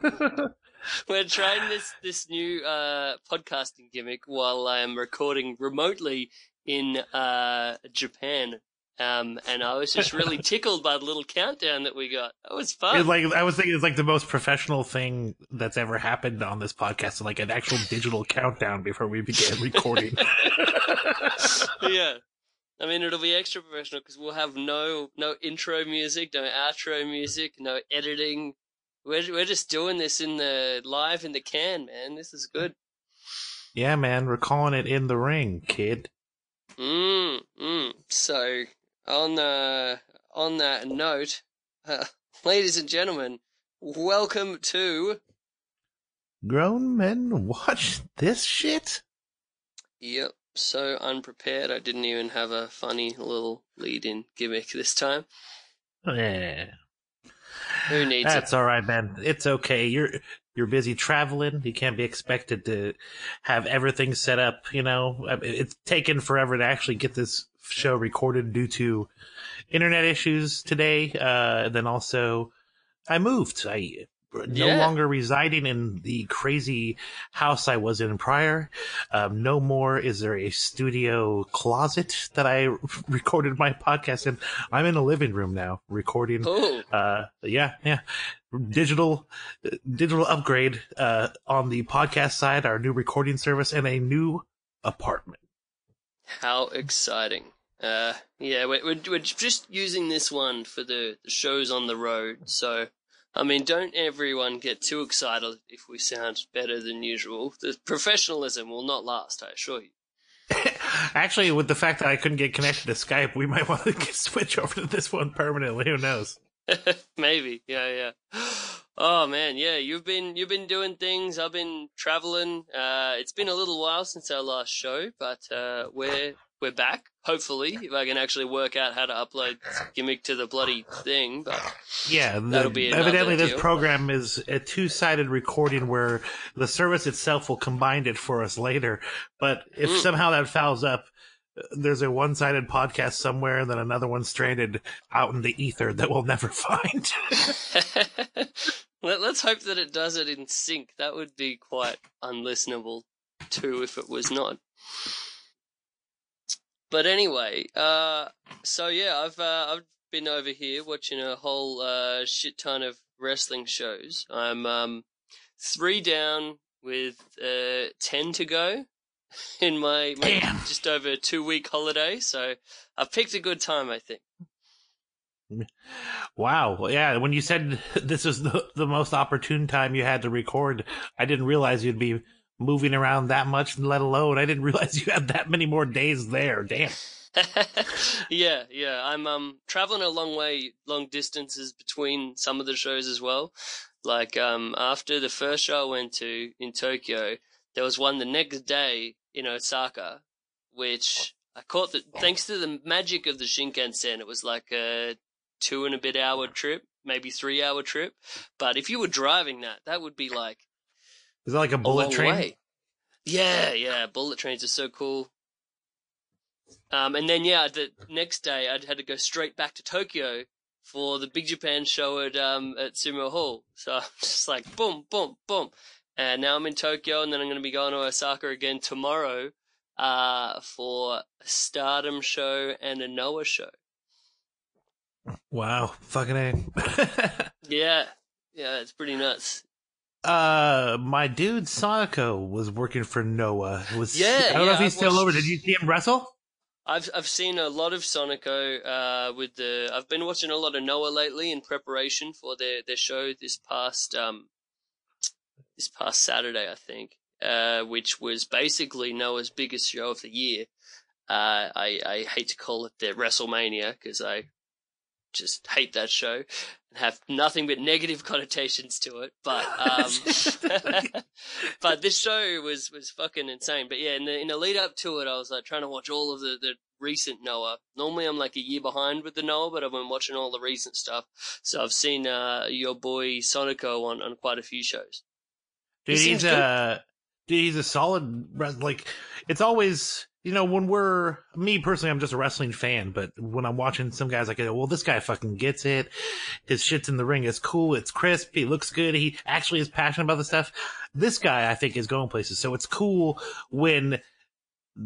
We're trying this this new uh, podcasting gimmick while I am recording remotely in uh, Japan. Um, and I was just really tickled by the little countdown that we got. That was fun. It's like I was thinking, it's like the most professional thing that's ever happened on this podcast, like an actual digital countdown before we began recording. yeah. I mean, it'll be extra professional because we'll have no no intro music, no outro music, no editing. We're we're just doing this in the live in the can, man. This is good. yeah, man, we're calling it in the ring, kid. Mm, mm. So on uh, on that note, uh, ladies and gentlemen, welcome to. Grown men watch this shit. Yep, so unprepared. I didn't even have a funny little lead-in gimmick this time. Yeah. Who needs That's all right, man. It's okay. You're you're busy traveling. You can't be expected to have everything set up. You know, it's taken forever to actually get this show recorded due to internet issues today. Uh, and then also, I moved. I no Yeah. longer residing in the crazy house I was in prior. Um, no more is there a studio closet that I recorded my podcast in. I'm in a living room now recording? Oh, uh yeah yeah digital digital upgrade uh on the podcast side our new recording service and a new apartment how exciting! Uh, yeah, we're, we're we're just using this one for the, the shows on the road. So, I mean, don't everyone get too excited if we sound better than usual. The professionalism will not last, I assure you. actually with the fact that i couldn't get connected to skype we might want to switch over to this one permanently who knows Maybe, yeah, yeah. Oh man, yeah. You've been you've been doing things. I've been traveling. Uh, it's been a little while since our last show, but uh, we're we're back. Hopefully, if I can actually work out how to upload gimmick to the bloody thing. But yeah the- That'll be evidently this deal. program is a two-sided recording where the service itself will combine it for us later but if Mm. somehow that fouls up there's a one-sided podcast somewhere and then another one stranded out in the ether that we'll never find let's hope that it does it in sync. That would be quite unlistenable too if it was not. But anyway, uh, so yeah, I've uh, I've been over here watching a whole uh, shit ton of wrestling shows. I'm um, three down with uh, ten to go in my, my just over two week holiday. So I've picked a good time, I think. Wow. Yeah. When you said this is the, the most opportune time you had to record, I didn't realize you'd be moving around that much, let alone I didn't realize you had that many more days there. Damn. yeah, yeah. I'm um traveling a long way, long distances between some of the shows as well. Like um after the first show I went to in Tokyo, there was one the next day in Osaka, which I caught the thanks to the magic of the Shinkansen. It was like a two and a bit hour trip, maybe three hour trip. But if you were driving that, that would be like Is that like a a bullet long train? way. Yeah, yeah. Bullet trains are so cool. Um, and then yeah, the next day I had to go straight back to Tokyo for the Big Japan show at um at Sumo Hall. So I'm just like boom, boom, boom. And now I'm in Tokyo, and then I'm going to be going to Osaka again tomorrow uh, for a Stardom show and a Noah show. Wow. Fucking A. Yeah, yeah, it's pretty nuts. Uh, my dude Sonico was working for Noah. Was Yeah, I don't know if he's I've still watched- over. Did you see him wrestle? I've I've seen a lot of Sonico uh, with the I've been watching a lot of Noah lately in preparation for their, their show this past um this past Saturday I think uh, which was basically Noah's biggest show of the year. Uh, I I hate to call it their WrestleMania because I just hate that show and have nothing but negative connotations to it. But um, but this show was was fucking insane. But yeah, in the in the lead up to it, I was like trying to watch all of the the recent Noah. Normally, I'm like a year behind with the Noah, but I've been watching all the recent stuff. So I've seen uh, your boy Sonico on on quite a few shows. Dude, He he's seems good. a dude, he's a solid like it's always you know, when we're me personally, I'm just a wrestling fan, but when I'm watching some guys, I go, well, this guy fucking gets it. His shit's in the ring. It's cool. It's crisp. He looks good. He actually is passionate about the stuff. This guy, I think, is going places. So it's cool when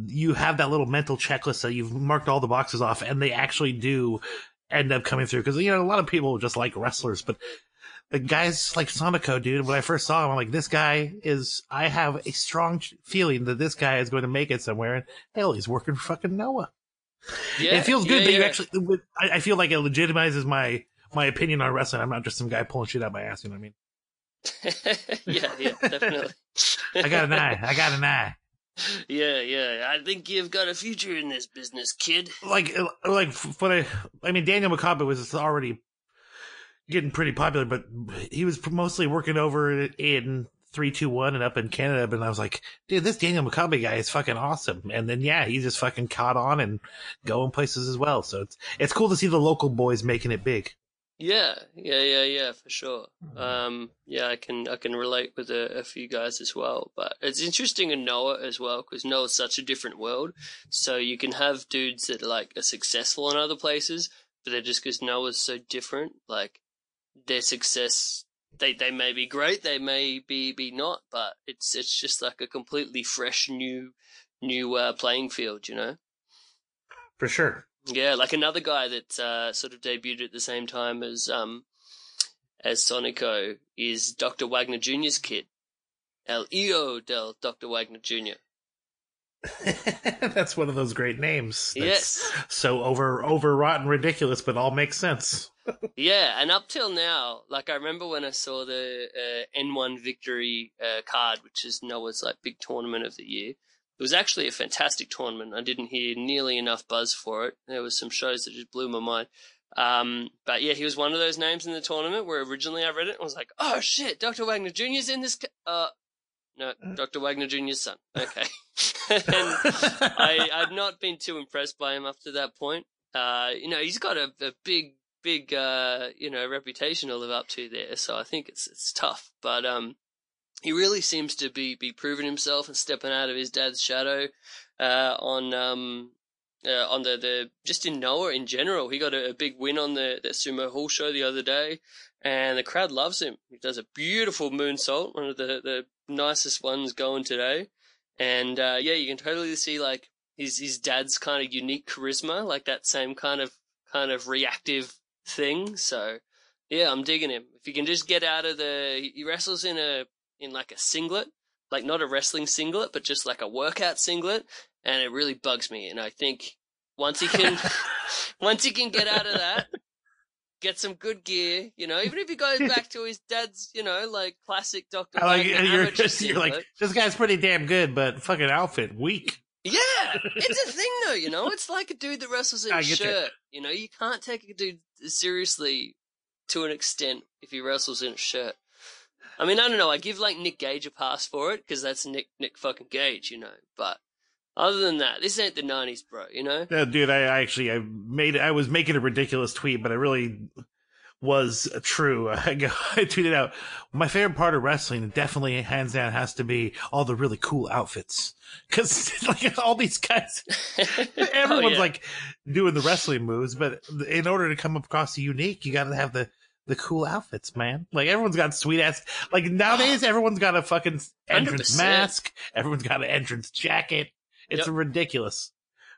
you have that little mental checklist that you've marked all the boxes off and they actually do end up coming through. Cause, you know, a lot of people just like wrestlers, but the guys like Sonico, dude, when I first saw him, I'm like, this guy is, I have a strong feeling that this guy is going to make it somewhere. And hell, he's working for fucking Noah. Yeah, it feels good yeah, that you actually, I, I feel like it legitimizes my, my opinion on wrestling. I'm not just some guy pulling shit out my ass. You know what I mean? yeah, yeah, definitely. I got an eye. I got an eye. yeah, yeah. I think you've got a future in this business, kid. Like, like, what I, I mean, Daniel McCabe was already getting pretty popular, but he was mostly working over in three, two, one, and up in Canada. But I was like, dude, this Daniel McCabe guy is fucking awesome. And then yeah, he just fucking caught on and going places as well. So it's it's cool to see the local boys making it big. Yeah, yeah, yeah, yeah, for sure. Um, yeah, I can I can relate with a, a few guys as well. But it's interesting in Noah as well because Noah's such a different world. So you can have dudes that like are successful in other places, but they're just because Noah's so different. Like their success, they they may be great, they may be be not, but it's it's just like a completely fresh new new uh, playing field, you know. For sure. Yeah, like another guy that uh, sort of debuted at the same time as um as Sonico is Dr. Wagner Jr.'s kid, El Hijo del Dr. Wagner Jr. That's one of those great names. That's Yes, So over overwrought and ridiculous, but all makes sense. yeah, and up till now, like I remember when I saw the uh, N1 Victory uh, card, which is Noah's like big tournament of the year. It was actually a fantastic tournament. I didn't hear nearly enough buzz for it. There was some shows that just blew my mind. Um, but yeah, he was one of those names in the tournament where originally I read it and was like, oh shit, Dr. Wagner Jr.'s in this. Uh, no, Dr. Wagner Jr.'s son. Okay. and I, I've not been too impressed by him up to that point. Uh, you know, he's got a, a big, big, uh, you know, reputation to live up to there. So I think it's, it's tough, but, um, he really seems to be, be proving himself and stepping out of his dad's shadow, uh, on, um, uh, on the, the, just in Noah in general. He got a, a big win on the, the Sumo Hall show the other day and the crowd loves him. He does a beautiful moonsault, one of the, the nicest ones going today. And, uh, yeah, you can totally see like his, his dad's kind of unique charisma, like that same kind of, kind of reactive thing. So yeah, I'm digging him. If you can just get out of the, he wrestles in a, in like a singlet, like not a wrestling singlet, but just like a workout singlet. And it really bugs me. And I think once he can, once he can get out of that, get some good gear, you know, even if he goes back to his dad's, you know, like classic Dr. I like you're, amateur you're like this guy's pretty damn good, but fucking outfit weak. Yeah, it's a thing though, you know. It's like a dude that wrestles in I a shirt. You know, you can't take a dude seriously to an extent if he wrestles in a shirt. I mean, I don't know. I give like Nick Gage a pass for it because that's Nick Nick fucking Gage, you know. But other than that, this ain't the '90s, bro. You know. No, dude, I, actually I made I was making a ridiculous tweet, but it really was true. I, go, I tweeted out my favorite part of wrestling definitely hands down has to be all the really cool outfits because like all these guys oh, everyone's Oh, yeah. like doing the wrestling moves, but in order to come across unique, you got to have the the cool outfits, man. Like everyone's got sweet ass. Like nowadays, everyone's got a fucking entrance 100%. mask. Everyone's got an entrance jacket. It's Yep. ridiculous,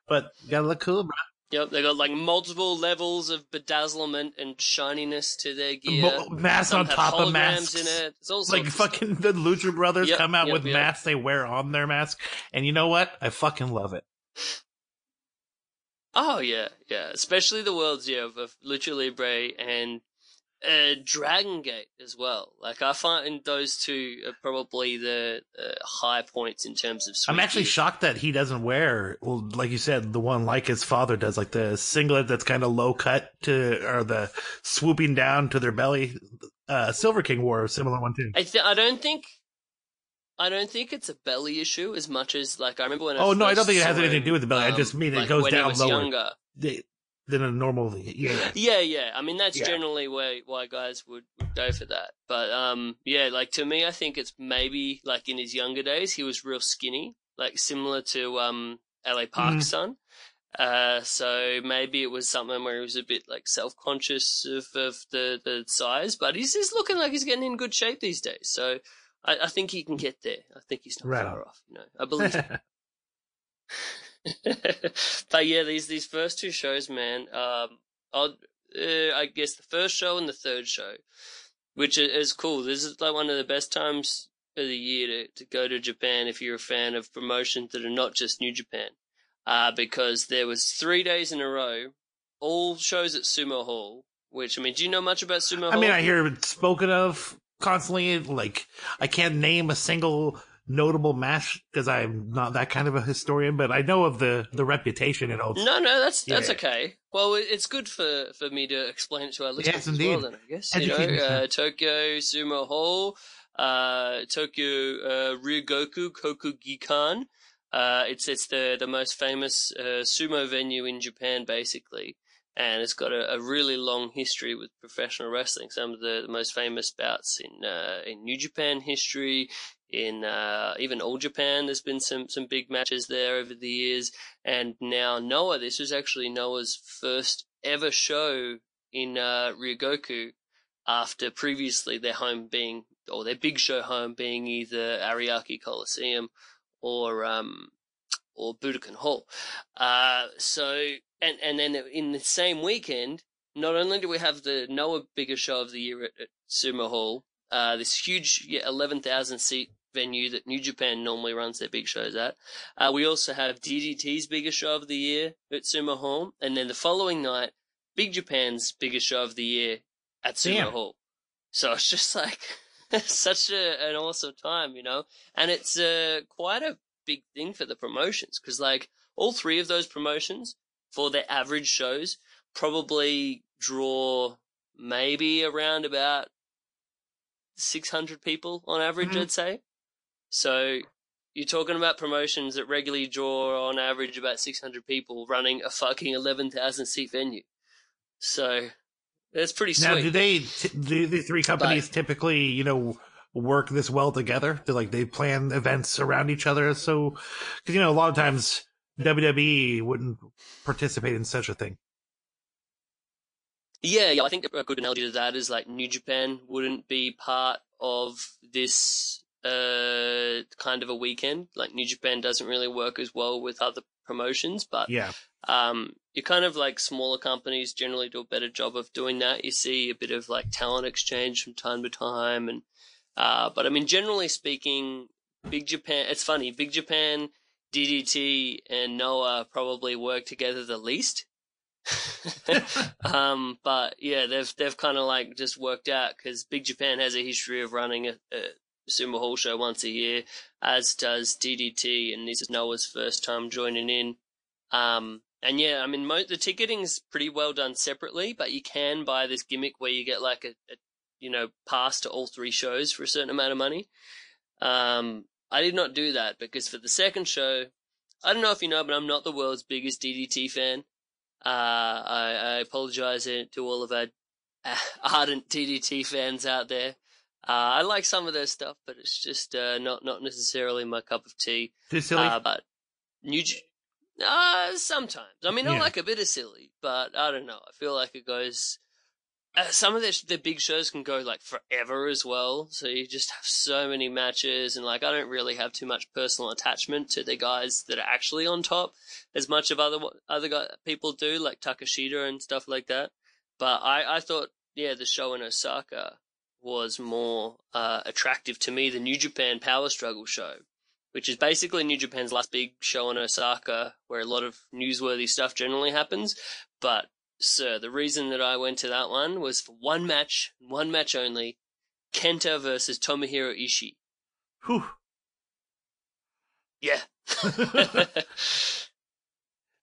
but gotta look cool, bro. Yep, they got like multiple levels of bedazzlement and shininess to their gear. Masks Some on top of masks. in it. It's all Like fucking the Lucha Brothers Yep, come out yep, with yep. masks they wear on their mask, and you know what? I fucking love it. Oh yeah, yeah. Especially the worlds yeah of, of Lucha Libre and uh, Dragon Gate as well. Like I find those two are probably the uh, high points in terms of. I'm actually gear. shocked that he doesn't wear, well, like you said, the one like his father does, like the singlet that's kind of low cut to, or the swooping down to their belly. Uh, Silver King wore a similar one too. I th- I don't think. I don't think it's a belly issue as much as like I remember when. I Oh, no, I don't think it has anything to do with the belly. I just mean it like goes down lower. Younger. They- Than a normal, yeah. yeah. Yeah, yeah. I mean, that's Yeah. generally where why guys would, would go for that. But um, yeah, like to me, I think it's maybe like in his younger days, he was real skinny, like similar to um LA Park's son. Uh, so maybe it was something where he was a bit like self conscious of, of the, the size, but he's, he's looking like he's getting in good shape these days. So I, I think he can get there. I think he's not Right far on. off. You know, I believe. but yeah, these these first two shows, man. Um, uh, I guess the first show and the third show, which is cool. This is like one of the best times of the year to, to go to Japan if you're a fan of promotions that are not just New Japan, uh, because there was three days in a row, all shows at Sumo Hall. Which I mean, do you know much about Sumo Hall? I mean, I hear it spoken of constantly. Like, I can't name a single notable match because I'm not that kind of a historian, but I know of the the reputation and all. No, no, that's that's Yeah. okay. Well, it's good for, for me to explain it to our listeners Yes, as well. indeed. Then I guess you know, uh. Tokyo Sumo Hall, uh, Tokyo uh, Ryogoku Kokugikan. Uh, it's it's the the most famous uh, sumo venue in Japan, basically, and it's got a, a really long history with professional wrestling. Some of the, the most famous bouts in uh, in New Japan history, in uh, even All Japan. There's been some some big matches there over the years, and now Noah. This was actually Noah's first ever show in uh, Ryogoku after previously their home being or their big show home being either Ariake Coliseum or um or Budokan Hall. Uh, so and and then in the same weekend, not only do we have the Noah biggest show of the year at, at Sumo Hall, uh, this huge yeah, eleven thousand seat venue that New Japan normally runs their big shows at. Uh, we also have DDT's biggest show of the year at Sumo Hall, and then the following night, Big Japan's biggest show of the year at Sumo Damn. Hall. So it's just like such a, an awesome time, you know, and it's uh, quite a big thing for the promotions because like all three of those promotions for their average shows probably draw maybe around about 600 people on average, Mhm. I'd say. So you're talking about promotions that regularly draw on average about 600 people running a fucking 11,000 seat venue. So that's pretty sweet. Now, do they t- do the three companies typically, you know, work this well together? Do like they plan events around each other? So, because you know, a lot of times WWE wouldn't participate in such a thing. Yeah, yeah, I think a good analogy to that is like New Japan wouldn't be part of this uh kind of a weekend. Like New Japan doesn't really work as well with other promotions, but Yeah, um you kind of like smaller companies generally do a better job of doing that. You see a bit of like talent exchange from time to time and uh but I mean generally speaking Big Japan it's funny, Big Japan, DDT and Noah probably work together the least. um, but yeah, they've they've kind of like just worked out because Big Japan has a history of running a, a Sumo Hall show once a year, as does DDT, and this is Noah's first time joining in. Um, and yeah, I mean, mo- the ticketing's pretty well done separately, but you can buy this gimmick where you get like a, a you know pass to all three shows for a certain amount of money. Um, I did not do that because for the second show, I don't know if you know, but I'm not the world's biggest DDT fan. Uh, I, I apologize to all of our uh, ardent DDT fans out there. Uh, I like some of their stuff, but it's just uh, not not necessarily my cup of tea. too silly. Uh, but New, uh, sometimes. I mean, I Yeah. like a bit of silly, but I don't know. I feel like it goes. Uh, some of the, their big shows can go like forever as well. So you just have so many matches, and like I don't really have too much personal attachment to the guys that are actually on top as much of other other guy, people do, like Takeshita and stuff like that. But I I thought yeah, the show in Osaka was more uh, attractive to me than New Japan Power Struggle show which is basically New Japan's last big show in Osaka, where a lot of newsworthy stuff generally happens. But, sir, the reason that I went to that one was for one match, one match only Kenta versus Tomohiro Ishii. Whew. Yeah.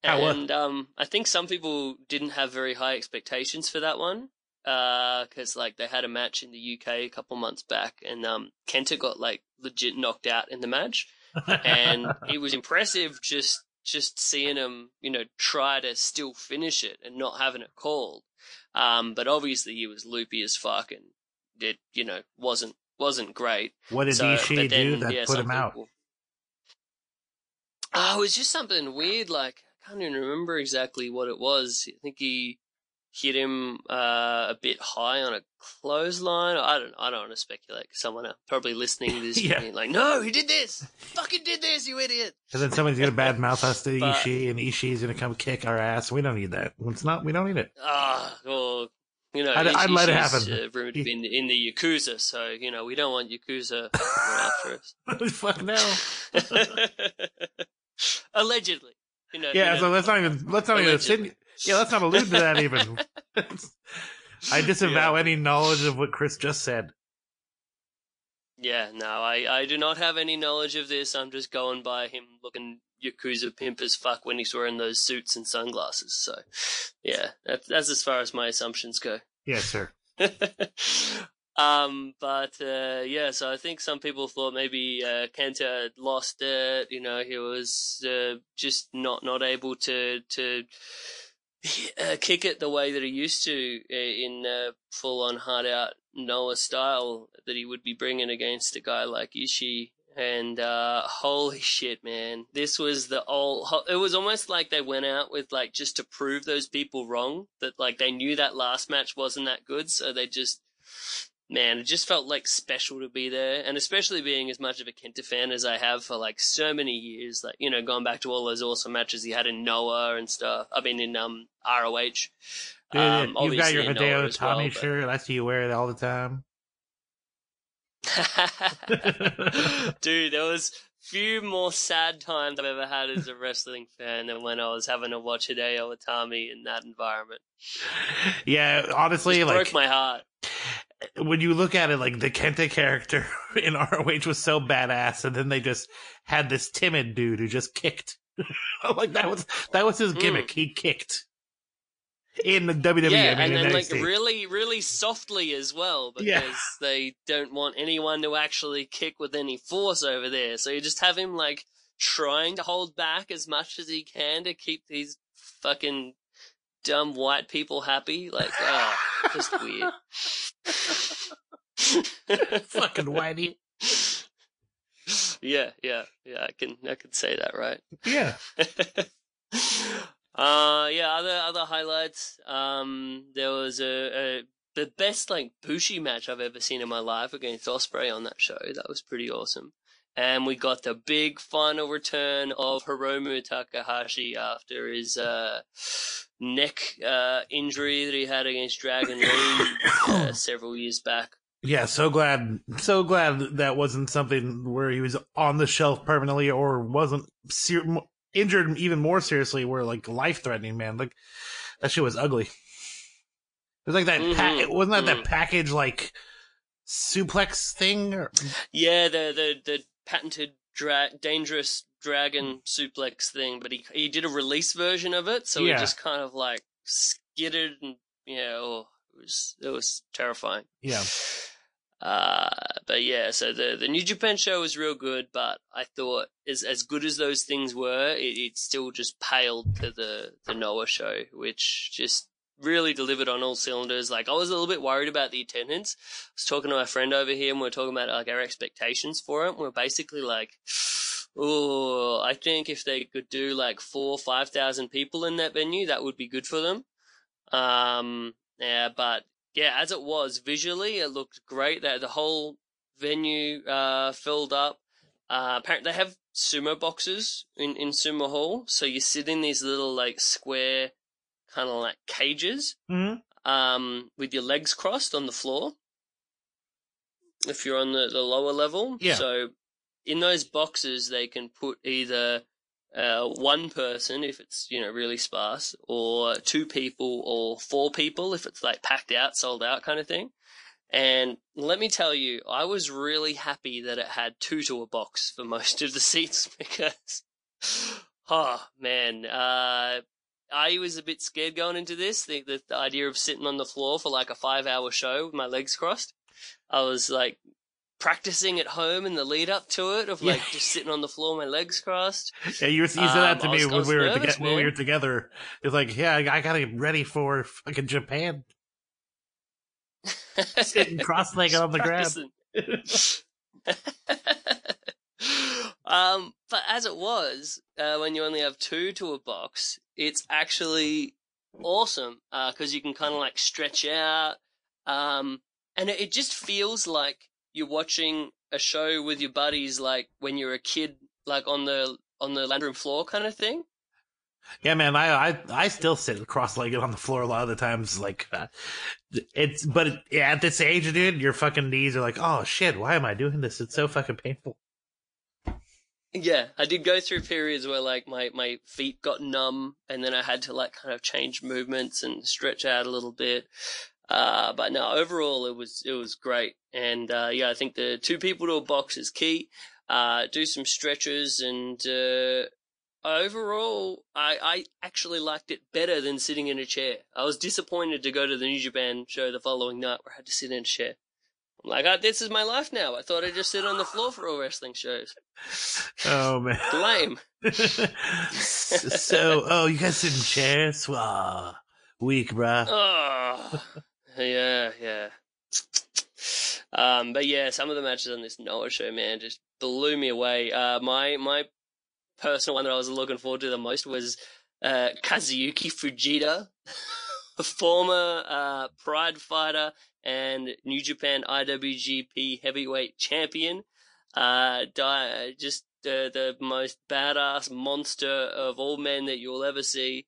Was- and um, I think some people didn't have very high expectations for that one. Because like they had a match in the UK a couple months back, and um, Kenta got like legit knocked out in the match, and it was impressive just just seeing him, you know, try to still finish it and not having it called. Um, but obviously he was loopy as fuck, and it you know wasn't wasn't great. what did So, Ishii then, do that yeah, put him out? Oh, it was just something weird. Like I can't even remember exactly what it was. I think he hit him uh, a bit high on a clothesline. I don't. I don't want to speculate. Someone else probably listening to this, Yeah. being like, "No, he did this. Fucking did this, you idiot." And then somebody's gonna bad mouth us to But- Ishii, and Ishii's gonna come kick our ass. We don't need that. It's not. We don't need it. Ah, well, you know, I'd- I'd let it happen. Uh, rumored to be in the, in the yakuza, so you know we don't want yakuza after us. Fuck no. Allegedly, you know. Yeah. you So know, let's not even. Let's not even. Sin- yeah. Let's not allude to that even. I disavow any knowledge of what Chris just said. Yeah, no, I, I do not have any knowledge of this. I'm just going by him looking Yakuza pimp as fuck when he's wearing those suits and sunglasses. So, yeah, that's, that's as far as my assumptions go. Yes, sir. um, but, uh, yeah, so I think some people thought maybe, uh, Kenta had lost it. You know, he was, uh, just not, not able to, to, uh, kick it the way that he used to uh, in uh, full on hard out Noah style that he would be bringing against a guy like Ishii. And uh, holy shit, man! This was the old. It was almost like they went out with like just to prove those people wrong. That like they knew that last match wasn't that good, so they just man, it just felt like special to be there, and especially being as much of a Kenta fan as I have for like so many years, like you know, going back to all those awesome matches he had in Noah and stuff. I mean, in um ROH. Dude, Um, you've got your Hideo as well, Tommy but- shirt. I see you wear it all the time. Dude, there was few more sad times I've ever had as a wrestling fan than when I was having to watch Hideo Itami in that environment. yeah, honestly, Just like broke my heart. When you look at it, like the Kenta character in ROH was so badass, and then they just had this timid dude who just kicked. like that was that was his Mm. gimmick. He kicked in the WWE. yeah, I mean, and then like really, really softly as well, because Yeah. they don't want anyone to actually kick with any force over there. So you just have him like trying to hold back as much as he can to keep these fucking dumb white people happy. Like, oh, just weird. fucking whitey. yeah, yeah, yeah. I can, I can say that, right? Yeah, uh, yeah. Other other highlights. Um, there was a, a the best like Bushi match I've ever seen in my life against Ospreay on that show. That was pretty awesome. And we got the big final return of Hiromu Takahashi after his uh, neck uh, injury that he had against Dragon Lee uh, several years back. yeah. So glad, so glad that wasn't something where he was on the shelf permanently, or wasn't ser- injured even more seriously, where like life threatening. Man, like that shit was ugly. It was like that. Pa- Mhm. wasn't that Mm. that package like suplex thing? Or- Yeah, the the the patented dra- dangerous dragon suplex thing, but he he did a release version of it, so Yeah. he just kind of like skidded and yeah, oh, it was it was terrifying. Yeah. Uh, but yeah, so the the New Japan show was real good, but I thought as as good as those things were, it, it still just paled to the the Noah show, which just really delivered on all cylinders. Like I was a little bit worried about the attendance. I was talking to my friend over here, and we are talking about like our expectations for it. We're basically like, oh, I think if they could do like four, five thousand people in that venue, that would be good for them. Um, yeah, but yeah, as it was visually, it looked great. That the whole venue uh, filled up. Uh, apparently, they have sumo boxes in in sumo hall, so you sit in these little like square, kind of like cages, hmm um, with your legs crossed on the floor. If you're on the, the lower level, Yeah. So in those boxes, they can put either uh, one person if it's you know really sparse, or two people, or four people if it's like packed out, sold out kind of thing. And let me tell you, I was really happy that it had two to a box for most of the seats because, oh man, uh, I was a bit scared going into this. The, the, the idea of sitting on the floor for like a five hour show with my legs crossed. I was like practicing at home in the lead up to it of like Yeah. just sitting on the floor, my legs crossed. Yeah, you, you said that Um, to me was- when we were nervous, toge- when we were together. It's like, yeah, I, I gotta get ready for fucking Japan. Sitting cross-legged on the ground. Um, but as it was, uh, when you only have two to a box, it's actually awesome because uh, you can kind of like stretch out, um, and it, just feels like you're watching a show with your buddies, like when you're a kid, like on the on the landroom floor kind of thing. Yeah, man, I I, I still sit cross-legged on the floor a lot of the times. Like, uh, it's but at this age, dude, your fucking knees are like, oh shit, why am I doing this? It's so fucking painful. Yeah, I did go through periods where like my my feet got numb, and then I had to like kind of change movements and stretch out a little bit. Uh, but no, overall it was it was great, and uh, yeah, I think the two people to a box is key. Uh, do some stretches, and uh, overall, I I actually liked it better than sitting in a chair. I was disappointed to go to the New Japan show the following night where I had to sit in a chair. I'm like, oh, this is my life now. I thought I'd just sit on the floor for all wrestling shows. Oh man, lame. so, oh, you guys sit in chairs? Wow, weak, bruh. Oh, yeah, yeah. Um, but yeah, some of the matches on this Noah show, man, just blew me away. Uh, my my personal one that I was looking forward to the most was uh, Kazuyuki Fujita, a former uh, Pride fighter and New Japan IWGP Heavyweight Champion. Uh, die, just the the most badass monster of all men that you'll ever see.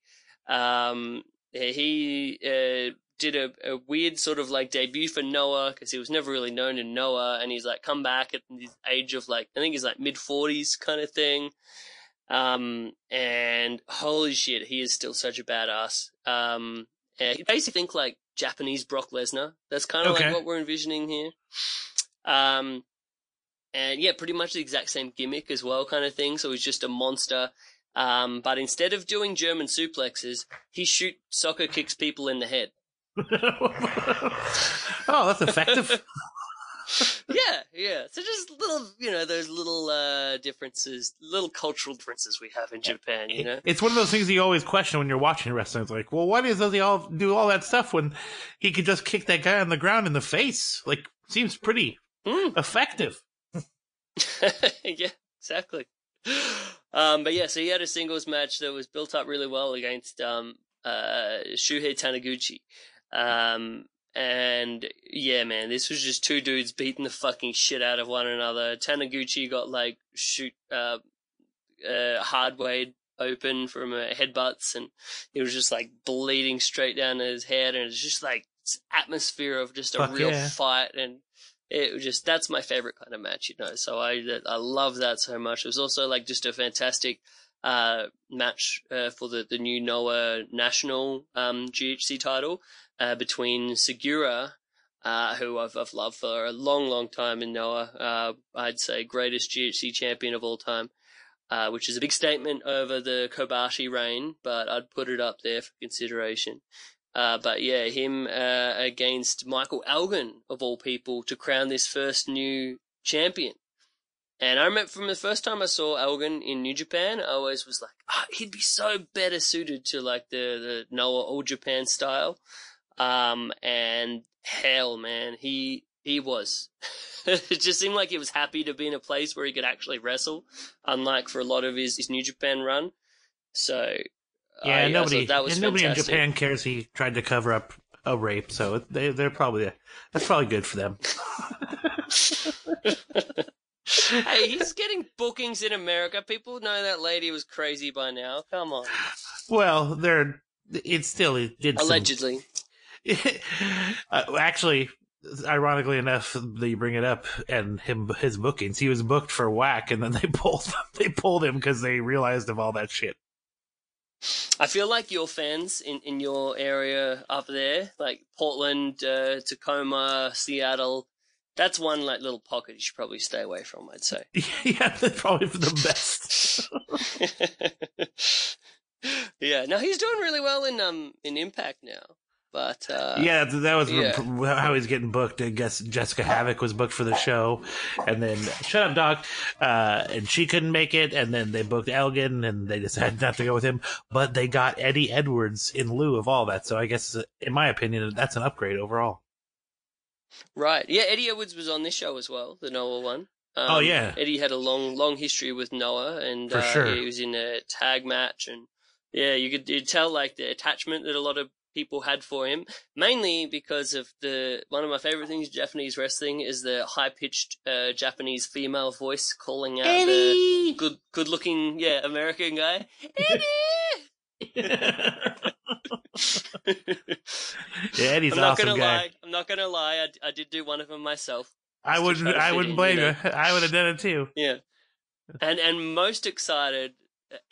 Um, he uh, did a, a, weird sort of like debut for Noah because he was never really known in Noah, and he's like come back at the age of like I think he's like mid forties kind of thing. Um, and holy shit, he is still such a badass. Um, he basically think like Japanese Brock Lesnar. That's kind of okay. like what we're envisioning here. Um, and yeah, pretty much the exact same gimmick as well, kind of thing. So he's just a monster. Um, but instead of doing German suplexes, he shoot soccer kicks people in the head. oh, that's effective. yeah, yeah. So just little, you know, those little uh, differences, little cultural differences we have in Japan. You know, it's one of those things you always question when you're watching wrestling. It's like, well, why does he all do all that stuff when he could just kick that guy on the ground in the face? Like, seems pretty mm. effective. yeah, exactly. Um, but yeah, so he had a singles match that was built up really well against um, uh, Shuhei Taniguchi. Um, and yeah, man, this was just two dudes beating the fucking shit out of one another. Taniguchi got like shoot, uh, uh, hardway open from uh, headbutts and he was just like bleeding straight down his head and it's just like atmosphere of just a Fuck real yeah. fight and it was just that's my favorite kind of match, you know. So I I love that so much. It was also like just a fantastic uh, match uh, for the the new Noah national um, GHC title uh, between Sugiura, uh, who I've, I've loved for a long, long time in Noah. Uh, I'd say greatest GHC champion of all time, uh, which is a big statement over the Kobashi reign, but I'd put it up there for consideration. Uh, but yeah, him uh, against Michael Elgin of all people to crown this first new champion. And I remember from the first time I saw Elgin in New Japan, I always was like, oh, he'd be so better suited to like the, the Noah All Japan style. Um, and hell, man, he, he was. it just seemed like he was happy to be in a place where he could actually wrestle, unlike for a lot of his, his New Japan run. So, yeah, uh, nobody, was and nobody in Japan cares he tried to cover up a rape, so they, they're probably, that's probably good for them. hey, he's getting bookings in America. People know that lady was crazy by now. Come on. Well, they're, it still it did allegedly. Uh, actually, ironically enough, that you bring it up and him his bookings, he was booked for whack, and then they pulled they pulled him because they realized of all that shit. I feel like your fans in, in your area up there, like Portland, uh, Tacoma, Seattle, that's one like little pocket you should probably stay away from. I'd say. yeah, they're probably for the best. yeah, no, he's doing really well in um in Impact now. But uh, yeah, that was yeah. how he's getting booked. I guess Jessica Havoc was booked for the show, and then shut up, Doc, uh, and she couldn't make it. And then they booked Elgin, and they decided not to go with him. But they got Eddie Edwards in lieu of all that. So I guess, in my opinion, that's an upgrade overall. Right. Yeah, Eddie Edwards was on this show as well, the Noah one. Um, Oh, yeah. Eddie had a long, long history with Noah, and For uh, sure. he was in a tag match, and yeah, you could you'd tell like the attachment that a lot of people had for him, mainly because of the one of my favorite things in Japanese wrestling is the high pitched uh, Japanese female voice calling out the good, good looking, yeah, American guy. yeah, Eddie's I'm not awesome gonna guy. lie. I'm not gonna lie. I, I did do one of them myself. I wouldn't. I wouldn't in, blame you you. know. I would have done it too. Yeah. And and most excited,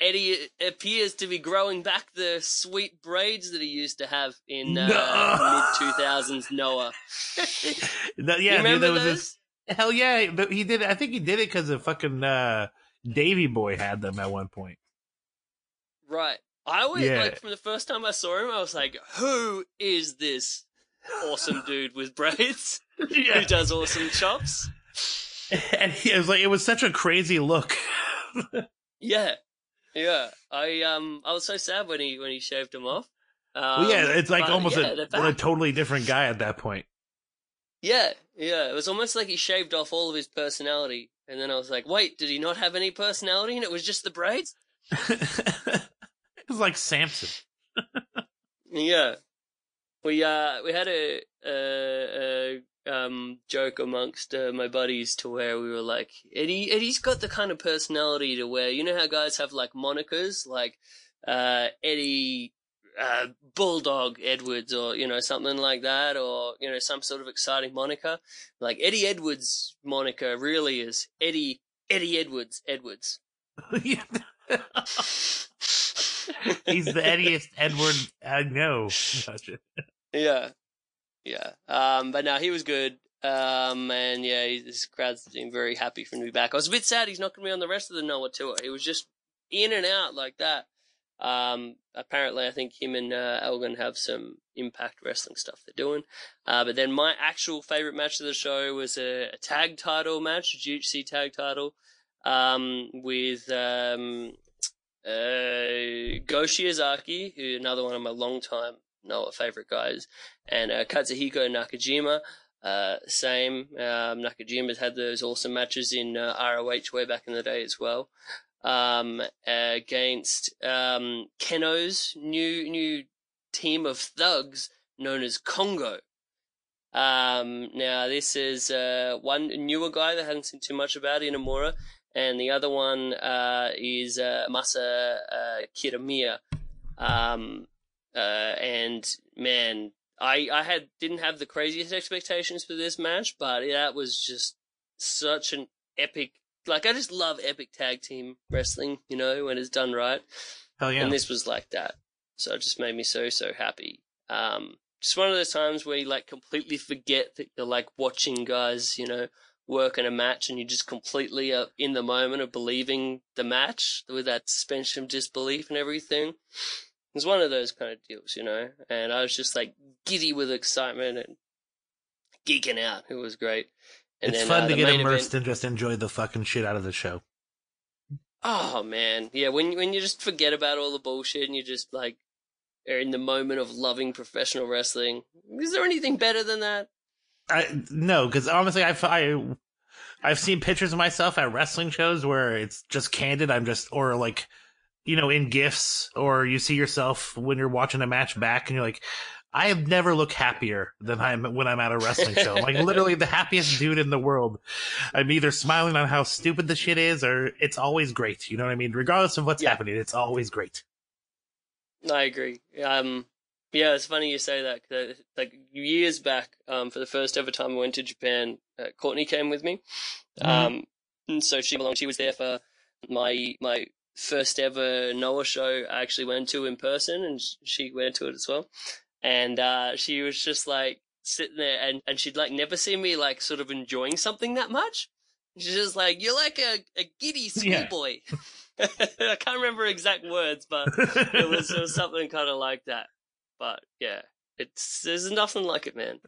Eddie appears to be growing back the sweet braids that he used to have in uh, No. mid two thousands Noah. No, you yeah, dude, remember was those? this. Hell yeah, but he did. I think he did it because of fucking uh, Davy Boy had them at one point. Right. I always Yeah. like from the first time I saw him, I was like, "Who is this awesome dude with braids yeah, who does awesome chops?" and he it was like it was such a crazy look. Yeah, yeah. I um I was so sad when he when he shaved him off. Um, well, yeah, it's like almost yeah, a, a totally different guy at that point. Yeah, yeah. It was almost like he shaved off all of his personality, and then I was like, "Wait, did he not have any personality, and it was just the braids?" it was like Samson. Yeah. We uh we had a a, a um joke amongst uh, my buddies to where we were like Eddie Eddie's got the kind of personality to where you know how guys have like monikers like uh Eddie uh Bulldog Edwards or you know something like that or you know some sort of exciting moniker like Eddie Edwards moniker really is Eddie Eddie Edwards Edwards. He's the eddiest Edward I know. Gotcha. Yeah, yeah. Um, but no, he was good. Um, and yeah, this crowd seemed very happy for him to be back. I was a bit sad he's not going to be on the rest of the Noah tour. He was just in and out like that. Um, apparently, I think him and uh, Elgin have some Impact Wrestling stuff they're doing. Uh, but then my actual favorite match of the show was a, a tag title match, a GHC tag title, um, with um, uh, Go Shiozaki, who another one of my Noah favorite guys, and uh, Katsuhiko Nakajima. Uh, same. Um, Nakajima's had those awesome matches in uh, ROH way back in the day as well. Um, against um, Kenoh's new new team of thugs known as Kongo. Um, now this is uh, one newer guy that I haven't seen too much about, Inamura, and the other one uh, is uh, Masa uh, Kitamiya. Um, uh, and man, I I had didn't have the craziest expectations for this match, but that was just such an epic. Like I just love epic tag team wrestling, you know, when it's done right. Hell yeah. And this was like that. So it just made me so, so happy. Um, just one of those times where you like completely forget that you're like watching guys, you know, work in a match and you just completely are in the moment of believing the match with that suspension of disbelief and everything. It was one of those kind of deals, you know, and I was just like giddy with excitement and geeking out. It was great. And it's then, fun uh, to get immersed event- and just enjoy the fucking shit out of the show. Oh man, yeah. When when you just forget about all the bullshit and you just like are in the moment of loving professional wrestling, is there anything better than that? I no, because honestly, I've I, I've seen pictures of myself at wrestling shows where it's just candid. I'm just or like, you know, in gifs, or you see yourself when you're watching a match back, and you're like, I have never looked happier than I'm when I'm at a wrestling show. Like literally the happiest dude in the world. I'm either smiling on how stupid the shit is, or it's always great. You know what I mean? Regardless of what's Yeah. happening, it's always great. I agree. Um, yeah, it's funny you say that because like years back, um, for the first ever time I went to Japan, uh, Courtney came with me. Mhm. Um, and so she belonged. She was there for my my first ever Noah show. I actually went to in person, and she went to it as well. And uh, she was just like sitting there, and and she'd like never seen me like sort of enjoying something that much. She's just like, "You're like a a giddy Yeah. schoolboy." I can't remember exact words, but it was, it was something kind of like that. But yeah, it's there's nothing like it, man.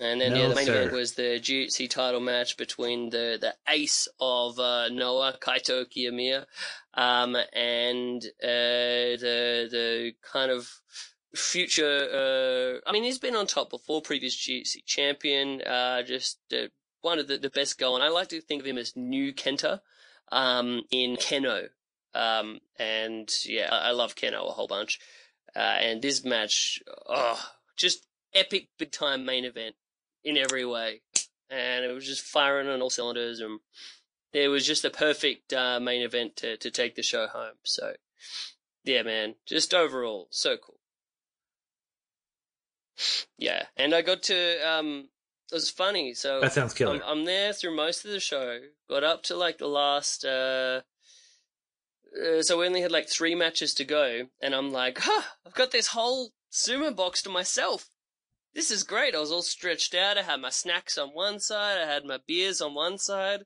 And then yeah, the main sir. event was the GHC title match between the the ace of uh, Noah Kaito Kiyomiya, um, and uh, the the kind of future. Uh, I mean, he's been on top before, previous GHC champion. Uh, just uh, one of the, the best going. I like to think of him as new Kenta um, in Kenoh. Um, and yeah, I, I love Kenoh a whole bunch. Uh, and this match, oh, just epic big time main event in every way. And it was just firing on all cylinders and it was just a perfect uh, main event to, to take the show home. So, yeah, man, just overall, so cool. Yeah, and I got to um, it was funny. So that sounds killer. I'm, I'm, there through most of the show. Got up to like the last. Uh, uh, so we only had like three matches to go, and I'm like, huh, I've got this whole sumo box to myself. This is great. I was all stretched out. I had my snacks on one side. I had my beers on one side.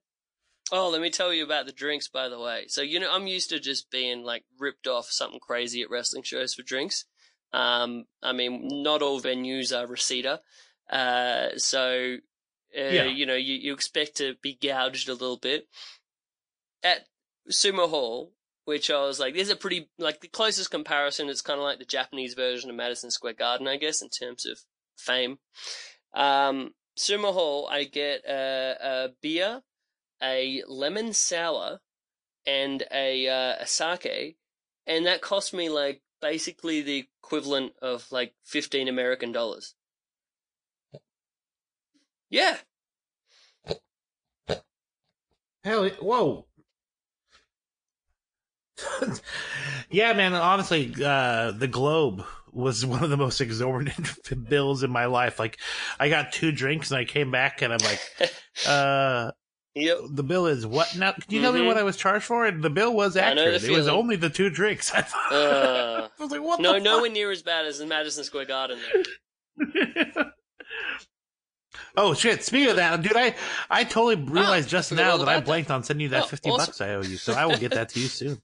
Oh, let me tell you about the drinks, by the way. So, you know, I'm used to just being like ripped off something crazy at wrestling shows for drinks. Um, I mean, not all venues are Reseda. Uh, so, uh, yeah. you know, you, you expect to be gouged a little bit. At Sumo Hall, which I was like, there's a pretty, like, the closest comparison, it's kind of like the Japanese version of Madison Square Garden, I guess, in terms of fame. Um, Sumo Hall, I get a, a beer, a lemon sour, and a, uh, a sake, and that cost me like basically the equivalent of like 15 American dollars. Yeah. Hell, whoa. yeah, man. Honestly, uh, the Globe was one of the most exorbitant bills in my life. Like, I got two drinks and I came back and I'm like, uh, Yep. The bill is what now? Can you mm-hmm. tell me what I was charged for? And the bill was accurate. It was only the two drinks. I, uh, I was like, what? No, nowhere near as bad as in Madison Square Garden. oh shit! Speaking of that, dude, I I totally realized oh, just now that I blanked that. on sending you that oh, fifty awesome. bucks I owe you. So I will get that to you soon.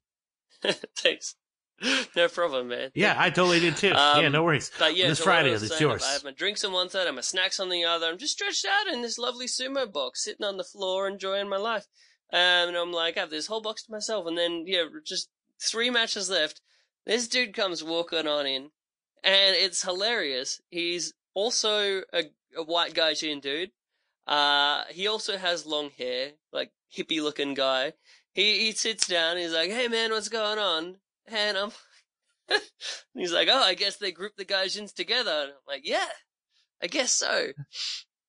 Thanks. no problem, man. Yeah, I totally did too. Um, yeah, no worries. But yeah, this Friday it's yours. I have my drinks on one side, I have my snacks on the other. I'm just stretched out in this lovely sumo box, sitting on the floor, enjoying my life. Um, and I'm like, I have this whole box to myself. And then, yeah, just three matches left. This dude comes walking on in, and it's hilarious. He's also a, a white gaijin dude. Uh, he also has long hair, like hippie looking guy. He, he sits down, he's like, hey man, what's going on? And I'm, he's like, oh, I guess they grouped the Gaijins together. And I'm like, yeah, I guess so.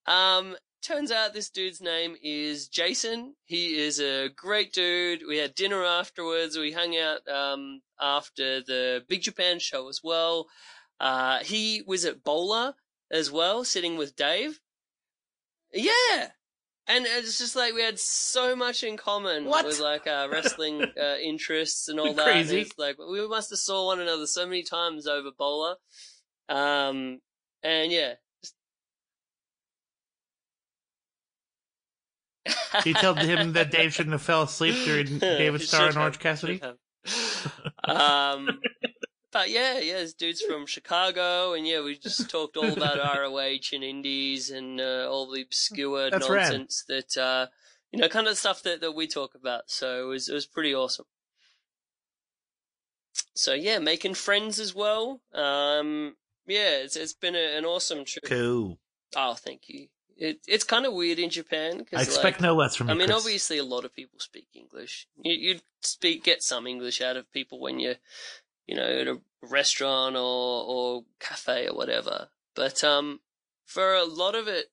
Um, turns out this dude's name is Jason. He is a great dude. We had dinner afterwards. We hung out, um, after the Big Japan show as well. Uh, he was at Bola as well, sitting with Dave. Yeah. And it's just like we had so much in common what? with like our wrestling uh, interests and all that. And it's like we must have saw one another so many times over BOLA, Um, and yeah. you told him that Dave shouldn't have fell asleep during David Starr and Orange Cassidy. um, but yeah, yeah, this dude's from Chicago, and yeah, we just talked all about ROH and indies and uh, all the obscure That's nonsense rad. that uh, you know, kind of stuff that, that we talk about. So it was it was pretty awesome. So yeah, making friends as well. Um, yeah, it's it's been a, an awesome trip. Cool. Oh, thank you. It, it's kind of weird in Japan. Cause, I expect like, no less from you. I mean, Chris. obviously, a lot of people speak English. You you speak get some English out of people when you you know, at a restaurant or, or cafe or whatever. But, um, for a lot of it,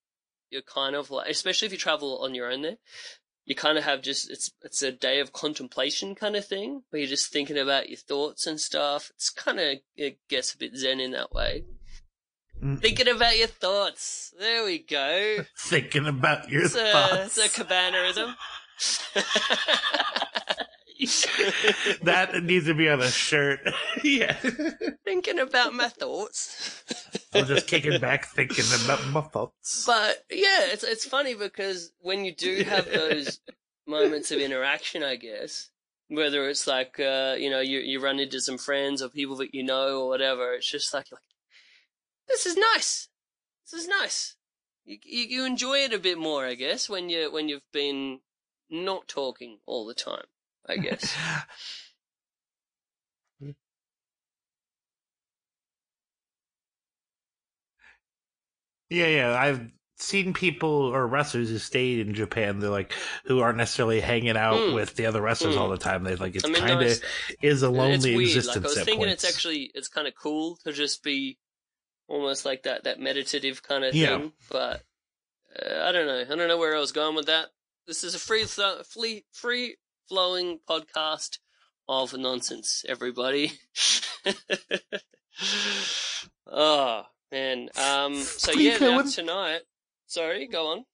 you're kind of like, especially if you travel on your own there, you kind of have just, it's, it's a day of contemplation kind of thing where you're just thinking about your thoughts and stuff. It's kind of, it gets a bit zen in that way. Mm. Thinking about your thoughts. There we go. Thinking about your it's thoughts. A, it's a cabanerism. that needs to be on a shirt. yeah. Thinking about my thoughts. I'm just kicking back, thinking about my thoughts. But yeah, it's it's funny because when you do have those moments of interaction, I guess, whether it's like uh, you know you you run into some friends or people that you know or whatever, it's just like like this is nice. This is nice. You, you you enjoy it a bit more, I guess, when you when you've been not talking all the time. I guess. Yeah, yeah. I've seen people or wrestlers who stayed in Japan. They're like who aren't necessarily hanging out Mm. with the other wrestlers Mm. all the time. They like it's I mean, kind of is a lonely weird. existence Like I was thinking, points. it's actually it's kind of cool to just be almost like that that meditative kind of Yeah. thing. But uh, I don't know. I don't know where I was going with that. This is a free th- free free flowing podcast of nonsense. Everybody. oh man. Um. So Free yeah, now flowing? tonight. Sorry, go on.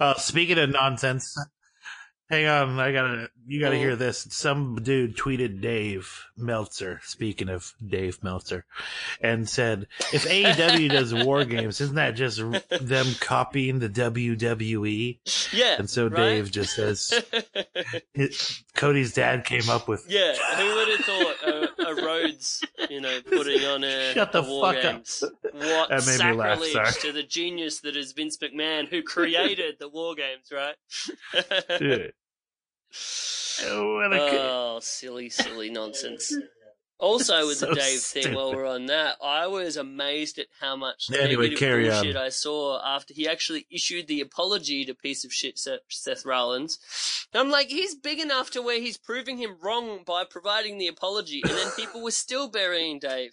Uh, speaking of nonsense, hang on. Um, I gotta, you gotta hear this. Some dude tweeted Dave Meltzer, speaking of Dave Meltzer, and said, if AEW does war games, isn't that just them copying the WWE? Yeah. And so right? Dave just says, his, Cody's dad came up with, Yeah, who would have thought a, a Rhodes, you know, putting on a, Shut the a war fuck up. What That made me laugh, sacrilege sorry. to the genius that is Vince McMahon, who created the war games, right? dude, Oh, kid. oh, silly, silly nonsense. Also, with the So Dave thing, while we're on that, I was amazed at how much Anyway, carry on. bullshit I saw after he actually issued the apology to piece of shit Seth, Seth Rollins. And I'm like, he's big enough to where he's proving him wrong by providing the apology, and then people were still burying Dave.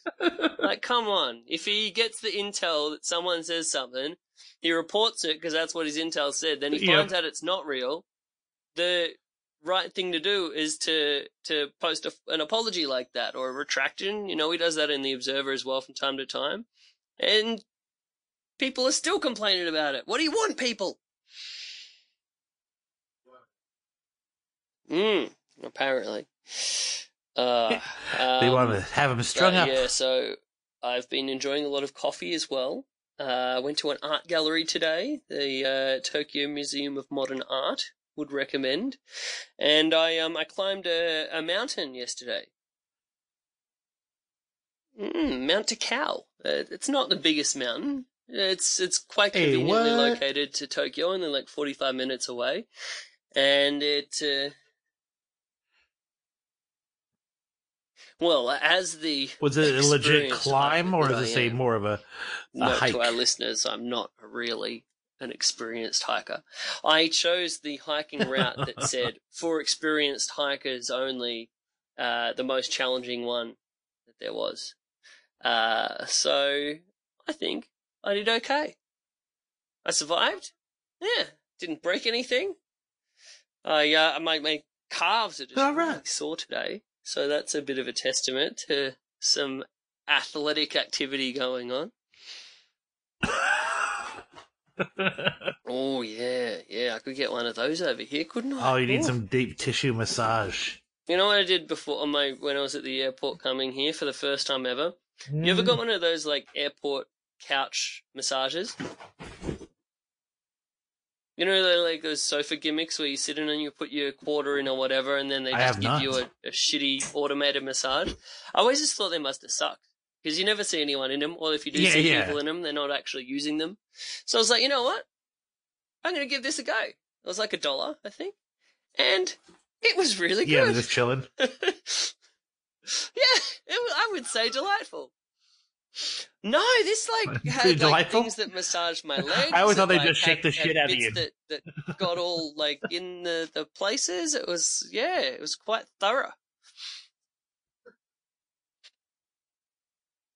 Like, come on. If he gets the intel that someone says something, he reports it because that's what his intel said, then he Yep. finds out it's not real. The right thing to do is to to post a, an apology like that or a retraction. You know, he does that in the Observer as well from time to time, and people are still complaining about it. What do you want, people? Hmm. Apparently. Uh, they um, want to have him strung uh, up. Yeah, so I've been enjoying a lot of coffee as well. Uh, went to an art gallery today, the uh, Tokyo Museum of Modern Art. Would recommend. And I um I climbed a, a mountain yesterday. Mm, Mount Takao. Uh, it's not the biggest mountain. It's it's quite conveniently what? located to Tokyo, only like forty five minutes away, and it. Uh, well, as the Was it a legit climb, or is say am. more of a, a Note hike? to our listeners, I'm not really an experienced hiker. I chose the hiking route that said for experienced hikers only, uh, the most challenging one that there was. Uh, so I think I did okay. I survived. Yeah, didn't break anything. I uh, my my calves are just All right. really sore today, so that's a bit of a testament to some athletic activity going on. Oh yeah, yeah. I could get one of those over here, couldn't I? oh, you need some deep tissue massage. You know what I did before on my when I was at the airport coming here for the first time ever. You ever Mm. got one of those like airport couch massages? You know, they're like those sofa gimmicks where you sit in and you put your quarter in or whatever, and then they I just give not. you a, a shitty automated massage. I always just thought they must have sucked because you never see anyone in them, or if you do Yeah, see yeah. people in them, they're not actually using them. So I was like, you know what? I'm going to give this a go. It was like a dollar, I think, and it was really Yeah, they're just chilling. yeah, it was, I would say delightful. No, this like had like things that massaged my legs. I always thought they'd like, just shake the shit out of you. That, that got all like in the, the places. It was yeah, it was quite thorough.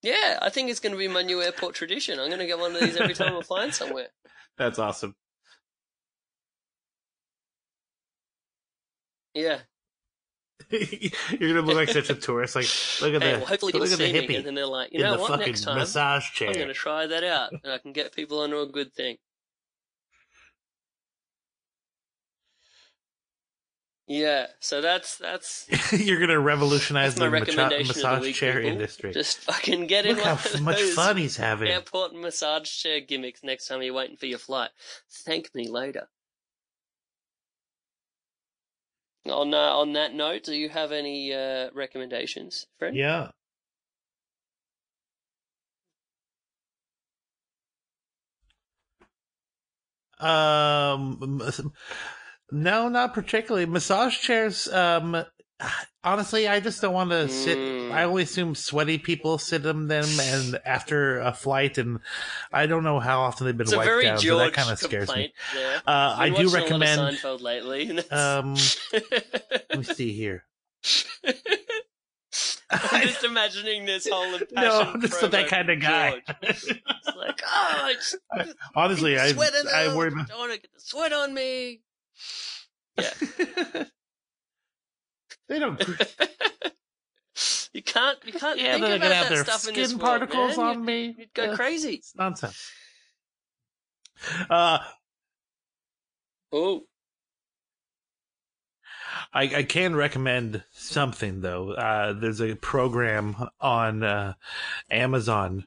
Yeah, I think it's going to be my new airport tradition. I'm going to get one of these every time I'm flying somewhere. That's awesome. Yeah. You're gonna look like such a tourist. Like, look at Hey, the well, hopefully look at the see me, hippie and then they're like, you in know the what? fucking Next time massage chair. I'm gonna try that out, and I can get people onto a good thing. Yeah, so that's that's You're gonna revolutionize the macha- the massage week, chair people. industry. just fucking get in Look one how of f- much fun he's having. airport massage chair gimmicks next time you're waiting for your flight. Thank me later. On uh, on that note, do you have any uh, recommendations, Fred? Yeah. Um, no, not particularly. Massage chairs. Um, honestly, I just don't want to sit. Mm. I only assume sweaty people sit in them, and after a flight, and I don't know how often they've been It's wiped down. So that kind of scares me. there. Uh, I do watching a lot of recommend. Seinfeld lately. Um, let me see here. I'm just imagining this whole no, I'm just not that kind of guy. It's like, oh, it's Honestly, I I out. worry about. don't want to get the sweat on me. they don't. you can't, you can't Yeah, think they're about gonna that have their stuff in this skin world, particles man. on You'd, me. you'd go Uh, crazy. It's nonsense. Uh, Oh, I, I can recommend something though. Uh, there's a program on uh, Amazon,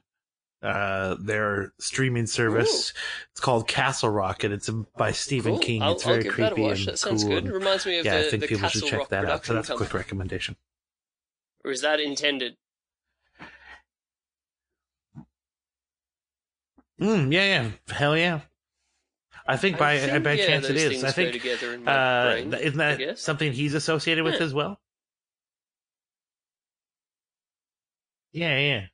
uh, their streaming service. It's called Castle Rock, and it's by Stephen cool. King. I'll, it's I'll very creepy and That sounds cool. good. and- Reminds me of yeah, the, I think the people Castle should check Rock that out. So that's a quick recommendation. Or is that intended? Mm, yeah, yeah, hell yeah. I think by I, think, by yeah, chance it is. I think together in my uh, brain, isn't that something he's associated with Yeah. as well? Yeah, yeah.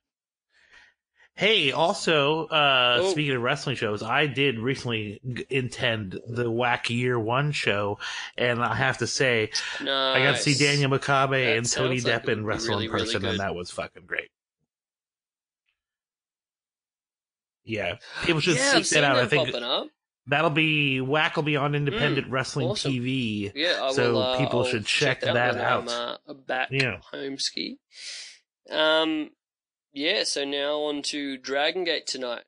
Hey, also, uh, Oh. speaking of wrestling shows, I did recently g- attend the Whack Year One show, and I have to say, Nice. I got to see Daniel McCabe That and Tony like Deppen wrestle really, in really person, good. and that was fucking great. Yeah, people should yeah, seek that out. I think that'll be Whack will be on Independent Wrestling Mm, awesome. TV. Yeah, I So uh, people I'll should check that, that when out. I'm uh, back Yeah. home ski. Um, yeah. So now on to Dragon Gate tonight,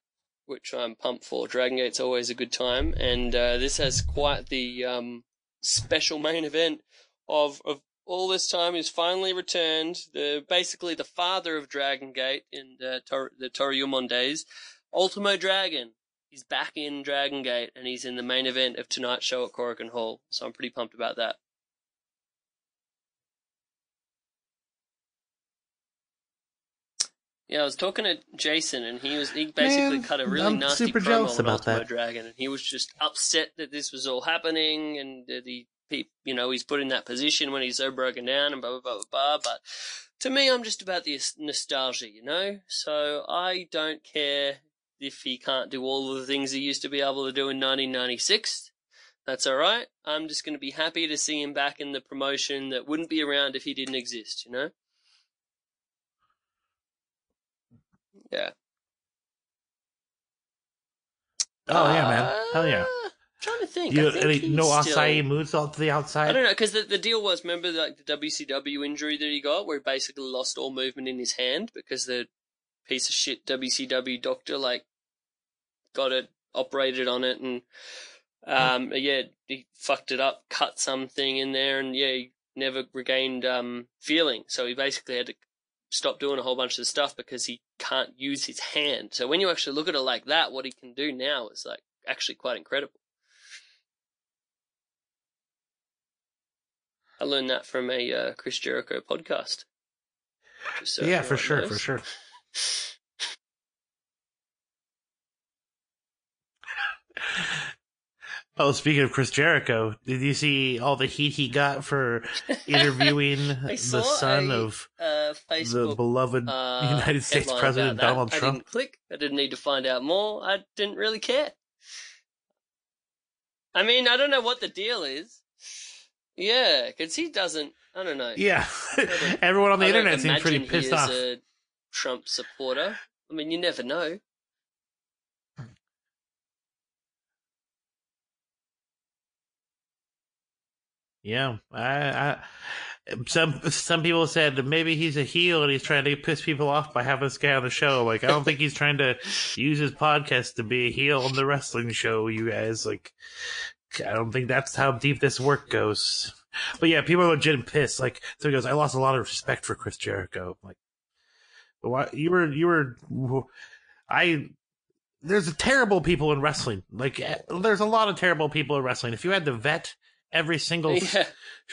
which I'm pumped for. Dragon Gate's always a good time, and uh, this has quite the um, special main event of of all this time. Is finally returned. The basically the father of Dragon Gate in the Tor- the Toryumon days, Ultimo Dragon. He's back in Dragon Gate and he's in the main event of tonight's show at Korakuen Hall. So I'm pretty pumped about that. Yeah, I was talking to Jason, and he was he basically Man, cut a really I'm nasty super promo on about Ultimo that. Dragon, and he was just upset that this was all happening, and that he, he, you know, he's put in that position when he's so broken down, and blah blah blah blah blah. But to me, I'm just about the nostalgia, you know. So I don't care if he can't do all the things he used to be able to do in 1996. That's all right. I'm just going to be happy to see him back in the promotion that wouldn't be around if he didn't exist, you know. Yeah. Oh yeah, man, hell yeah. Uh, trying to think. You, think any, no still- Asai moonsault to the outside. I don't know because the, the deal was remember like the WCW injury that he got where he basically lost all movement in his hand because the piece of shit WCW doctor like got it operated on it and um yeah he fucked it up cut something in there and yeah he never regained um feeling so he basically had to stop doing a whole bunch of stuff because he can't use his hand so when you actually look at it like that what he can do now is like actually quite incredible I learned that from a uh, Chris Jericho podcast. So yeah, for sure, knows. for sure. Oh, speaking of Chris Jericho, did you see all the heat he got for interviewing the son a, of uh, the beloved uh, United States President. Donald I Trump? didn't click. I didn't need to find out more. I didn't really care. I mean, I don't know what the deal is. Yeah, because he doesn't. I don't know. Yeah, don't- everyone on the I internet seems pretty pissed is off. A Trump supporter. I mean, you never know. Yeah, I, I, some some people said maybe he's a heel and he's trying to piss people off by having this guy on the show. Like, I don't think he's trying to use his podcast to be a heel on the wrestling show. You guys, like, I don't think that's how deep this work goes. But yeah, people are legit pissed. Like, so he goes, I lost a lot of respect for Chris Jericho. Like, why you were you were, I. There's terrible people in wrestling. Like, eh, there's a lot of terrible people in wrestling. If you had to vet every single Yeah.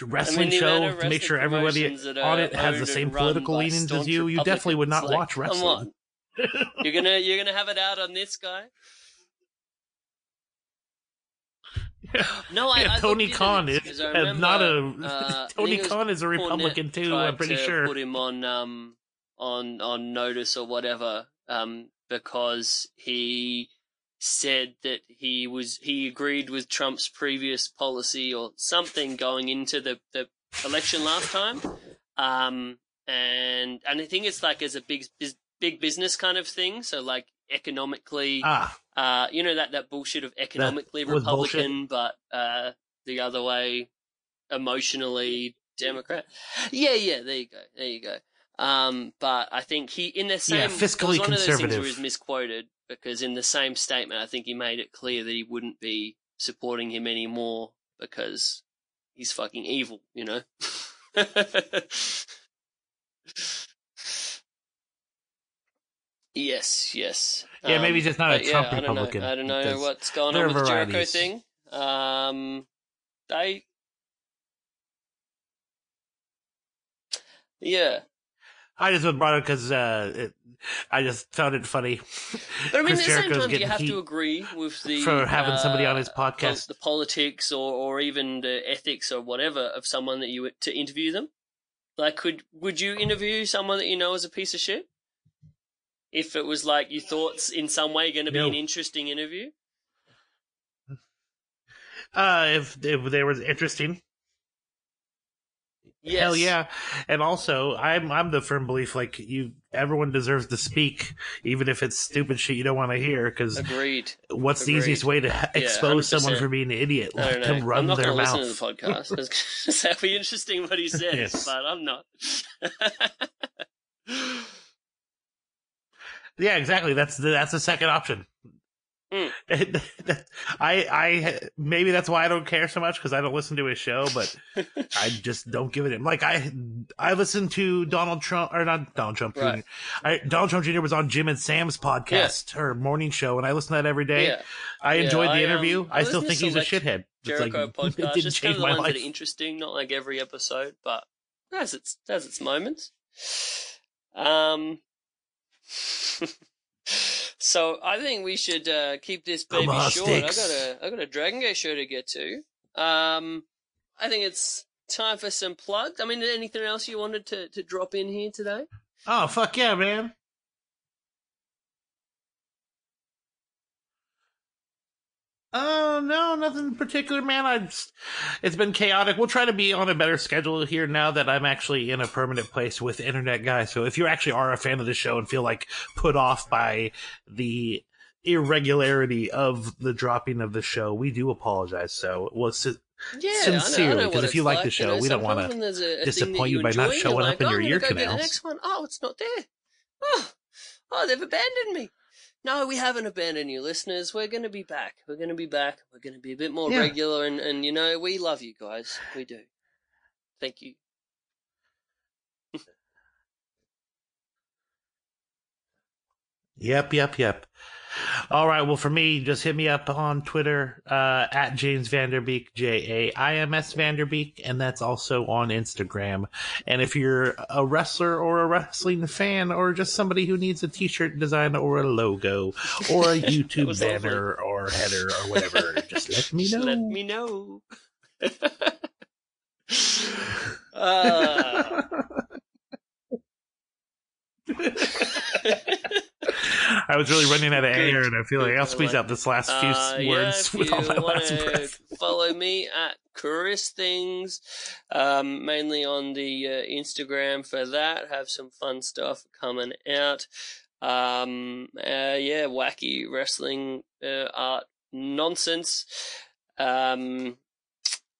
wrestling the show amount to make sure everybody on it has the same political leanings as you, you definitely would not Republicans. watch wrestling. You're gonna you're gonna have it out on this guy. No, I, Yeah, I Tony Khan is I remember, not a uh, Tony think it was Khan is a Cornette Republican too. I'm pretty to sure. Put him on um on on notice or whatever um because he said that he was he agreed with Trump's previous policy or something going into the the election last time. Um and and I think it's like as a big big business kind of thing. So like economically, Ah, uh, you know that that bullshit of economically bullshit? Republican, but uh, the other way, emotionally Democrat. Yeah, yeah. There you go. There you go. Um, but I think he in the same Yeah, it was fiscally one of those things where conservative. he was misquoted because in the same statement, I think he made it clear that he wouldn't be supporting him anymore because he's fucking evil. You know. Yes, yes. Yeah, maybe Um, just not a but yeah, Trump I don't know. Republican, I don't know what's going on with the Jericho thing. Um, they, yeah. I just brought it because uh, it, I just found it funny. But I mean, at the same time, do you have to agree with the for having somebody on his uh, podcast. the politics or, or even the ethics or whatever of someone that you to interview them? Like, could would you interview someone that you know is a piece of shit? If it was like you thought in some way going to be No. an interesting interview? Uh, if if they were interesting, Yes. hell yeah. And also, I'm I'm the firm belief like you, everyone deserves to speak, even if it's stupid shit you don't want to hear. Because Agreed. what's the easiest way to Yeah, expose someone 100%. for being an idiot? Let them run I'm not their mouth. listen to the podcast. I was gonna be interesting what he says, Yes. but I'm not. Yeah, exactly. That's the that's the second option. Mm. I I maybe that's why I don't care so much because I don't listen to his show, but I just don't give it. Him. Like I I listened to Donald Trump or not Donald Trump Jr. I, Donald Trump Jr. was on Jim and Sam's podcast or morning show, and I listen to that every day. yeah. I Yeah, enjoyed the I, um, interview. I I, still think he's a shithead. It's like, Jericho it didn't just kind change of the my ones life. that are interesting, not like every episode, but has its has its moments. Um. So I think we should uh, keep this baby short. I got a I got a Dragon Gate show to get to. Um, I think it's time for some plugs. I mean, anything else you wanted to to drop in here today? Oh fuck yeah, man! Oh no, nothing in particular, man. I just, it's been chaotic. We'll try to be on a better schedule here now that I'm actually in a permanent place with Internet Guy. So if you actually are a fan of the show and feel like put off by the irregularity of the dropping of the show, we do apologize. So we'll Yeah, I know- I Sincerely, because if you like the you show, know, we don't wanna sometimes when there's a- a thing that disappoint you by not showing up in "Oh, your ear canals." The next one, oh, it's not there. Oh, oh, they've abandoned me. No, we haven't abandoned you, listeners. We're going to be back. We're going to be back. We're going to be a bit more Yeah. regular, and, and you know, we love you guys. We do. Thank you. Yep, yep, yep. All right. Well, for me, just hit me up on Twitter uh, at Jaims Vanderbeek, J A I M S Vanderbeek, and that's also on Instagram. And if you're a wrestler or a wrestling fan, or just somebody who needs a T-shirt design or a logo or a YouTube banner or header or whatever, just let me know. Let me know. uh, I was really running out of Good. air, and I feel like I'll squeeze out this last few Uh, s- yeah, words with all my last breath. follow me at Chris Things, um, mainly on the uh, Instagram for that. Have some fun stuff coming out. Um, uh, yeah, wacky wrestling uh, art nonsense. Um,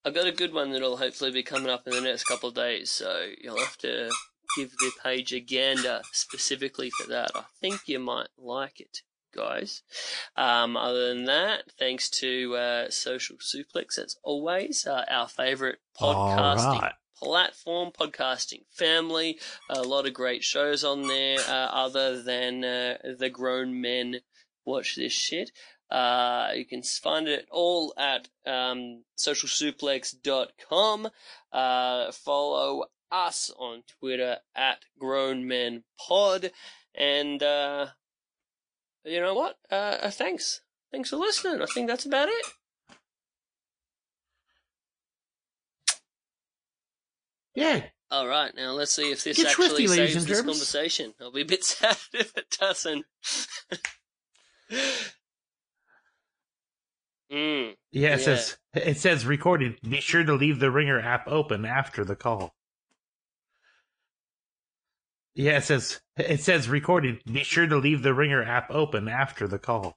I've got a good one that'll hopefully be coming up in the next couple of days, so you'll have to give the page a gander specifically for that. I think you might like it, guys. Um, other than that, thanks to uh, Social Suplex, as always, uh, our favorite podcasting right. platform, podcasting family. A lot of great shows on there, uh, other than uh, the grown men watch this shit. Uh, you can find it all at um, socialsuplex.com. Uh, follow us on Twitter at Grown Men Pod. And uh, you know what? Uh, uh, thanks. Thanks for listening. I think that's about it. Yeah. All right, now let's see if this Get actually saves this germs. conversation. I'll be a bit sad if it doesn't. mm, yeah, it yeah. says it says recorded. Be sure to leave the Ringr app open after the call. Yeah, it says it says recorded. Be sure to leave the Ringr app open after the call.